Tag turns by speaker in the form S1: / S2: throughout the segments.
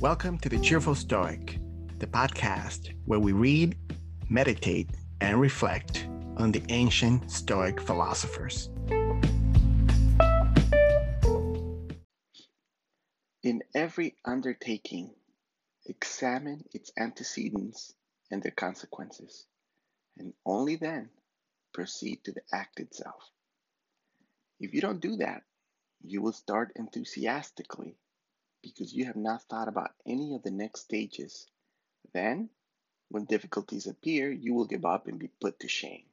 S1: Welcome to the Cheerful Stoic, the podcast where we read, meditate, and reflect on the ancient Stoic philosophers. In every undertaking, examine its antecedents and their consequences, and only then proceed to the act itself. If you don't do that, you will start enthusiastically because you have not thought about any of the next stages. Then, when difficulties appear, you will give up and be put to shame.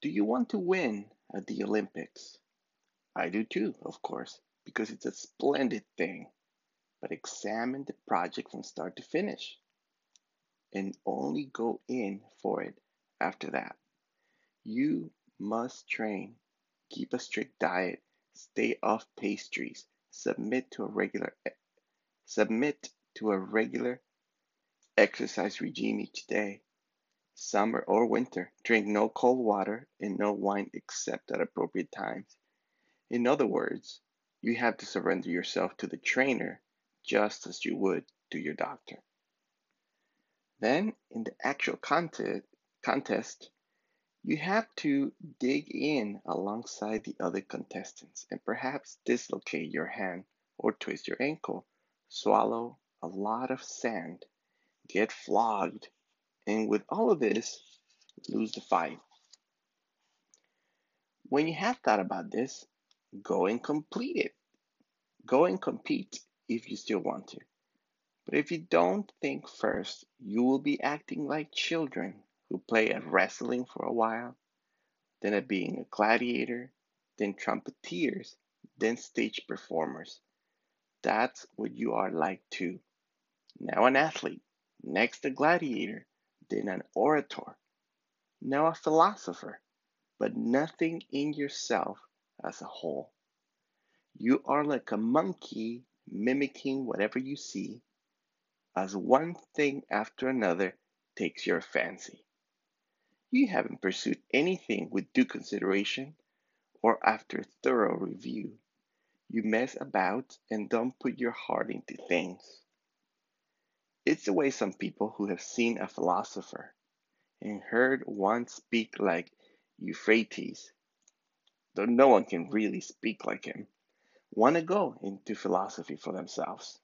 S1: Do you want to win at the Olympics? I do too, of course, because it's a splendid thing. But examine the project from start to finish and only go in for it after that. You must train, keep a strict diet, stay off pastries, submit to a regular submit to a regular exercise regime each day. Summer or winter, drink no cold water and no wine except at appropriate times. In other words, you have to surrender yourself to the trainer just as you would to your doctor. Then, in the actual contest, contest you have to dig in alongside the other contestants and perhaps dislocate your hand or twist your ankle, swallow a lot of sand, get flogged, and with all of this, lose the fight. When you have thought about this, go and complete it. Go and compete if you still want to. But if you don't think first, you will be acting like children who play at wrestling for a while, then at being a gladiator, then trumpeteers, then stage performers. That's what you are like too. Now an athlete, next a gladiator, then an orator, now a philosopher, but nothing in yourself as a whole. You are like a monkey mimicking whatever you see, as one thing after another takes your fancy you haven't pursued anything with due consideration or after thorough review. You mess about and don't put your heart into things. It's the way some people who have seen a philosopher and heard one speak like Euphrates, though no one can really speak like him, want to go into philosophy for themselves.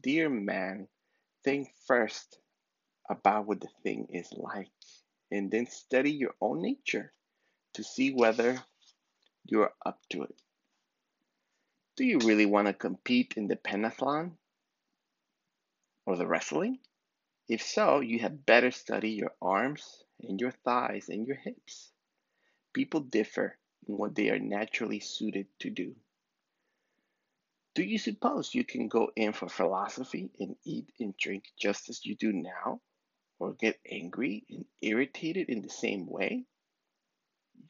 S1: Dear man, think first about what the thing is like and then study your own nature to see whether you're up to it. Do you really want to compete in the pentathlon or the wrestling? If so, you had better study your arms and your thighs and your hips. People differ in what they are naturally suited to do. Do you suppose you can go in for philosophy and eat and drink just as you do now? Or get angry and irritated in the same way,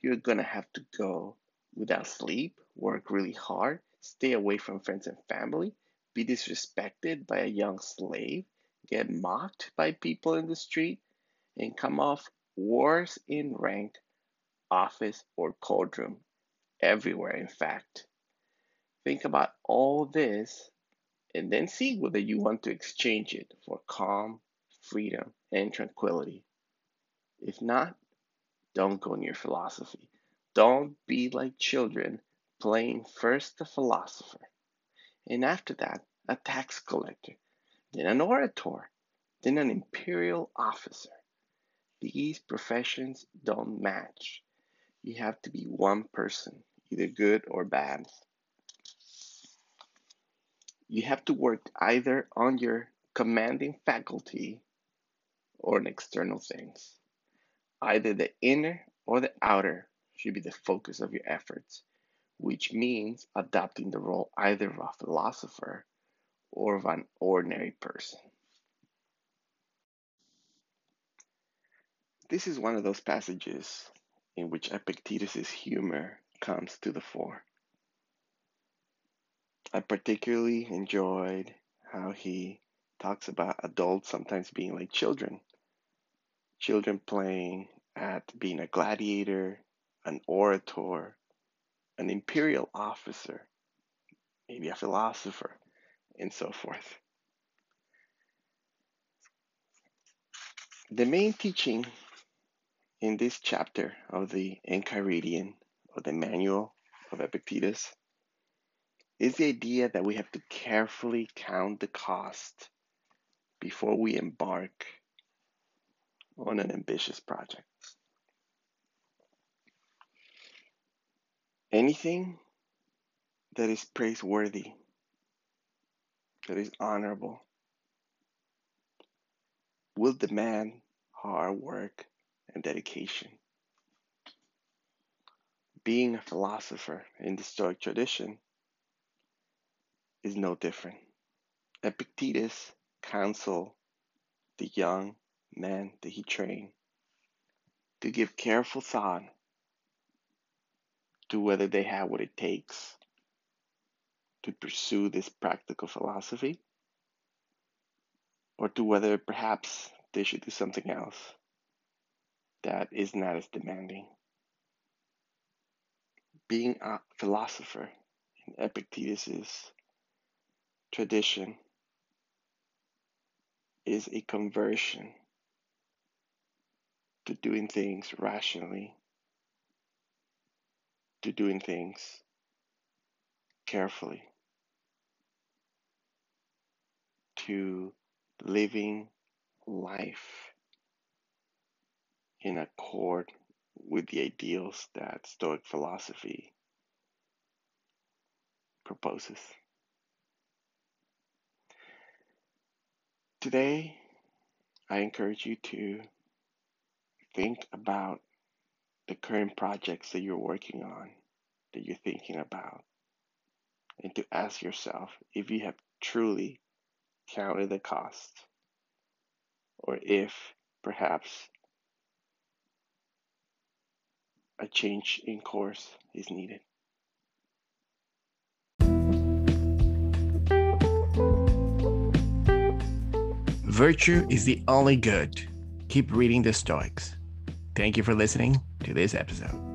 S1: you're gonna have to go without sleep, work really hard, stay away from friends and family, be disrespected by a young slave, get mocked by people in the street, and come off worse in rank, office, or courtroom, everywhere, in fact. Think about all this and then see whether you want to exchange it for calm, freedom, and tranquility. If not, don't go near philosophy. Don't be like children playing first the philosopher, and after that, a tax collector, then an orator, then an imperial officer. These professions don't match. You have to be one person, either good or bad. You have to work either on your commanding faculty or an external things. Either the inner or the outer should be the focus of your efforts, which means adopting the role either of a philosopher or of an ordinary person. This is one of those passages in which Epictetus's humor comes to the fore. I particularly enjoyed how he talks about adults sometimes being like children children playing at being a gladiator, an orator, an imperial officer, maybe a philosopher, and so forth. The main teaching in this chapter of the Enchiridion, or the Manual of Epictetus, is the idea that we have to carefully count the cost before we embark on an ambitious project. Anything that is praiseworthy, that is honorable, will demand hard work and dedication. Being a philosopher in the Stoic tradition is no different. Epictetus counseled the young men that he trained to give careful thought to whether they have what it takes to pursue this practical philosophy or to whether perhaps they should do something else that is not as demanding. Being a philosopher in Epictetus's tradition is a conversion to doing things rationally, to doing things carefully, to living life in accord with the ideals that Stoic philosophy proposes. Today, I encourage you to think about the current projects that you're working on, that you're thinking about, and to ask yourself if you have truly counted the cost, or if perhaps a change in course is needed. Virtue is the only good. Keep reading the Stoics. Thank you for listening to this episode.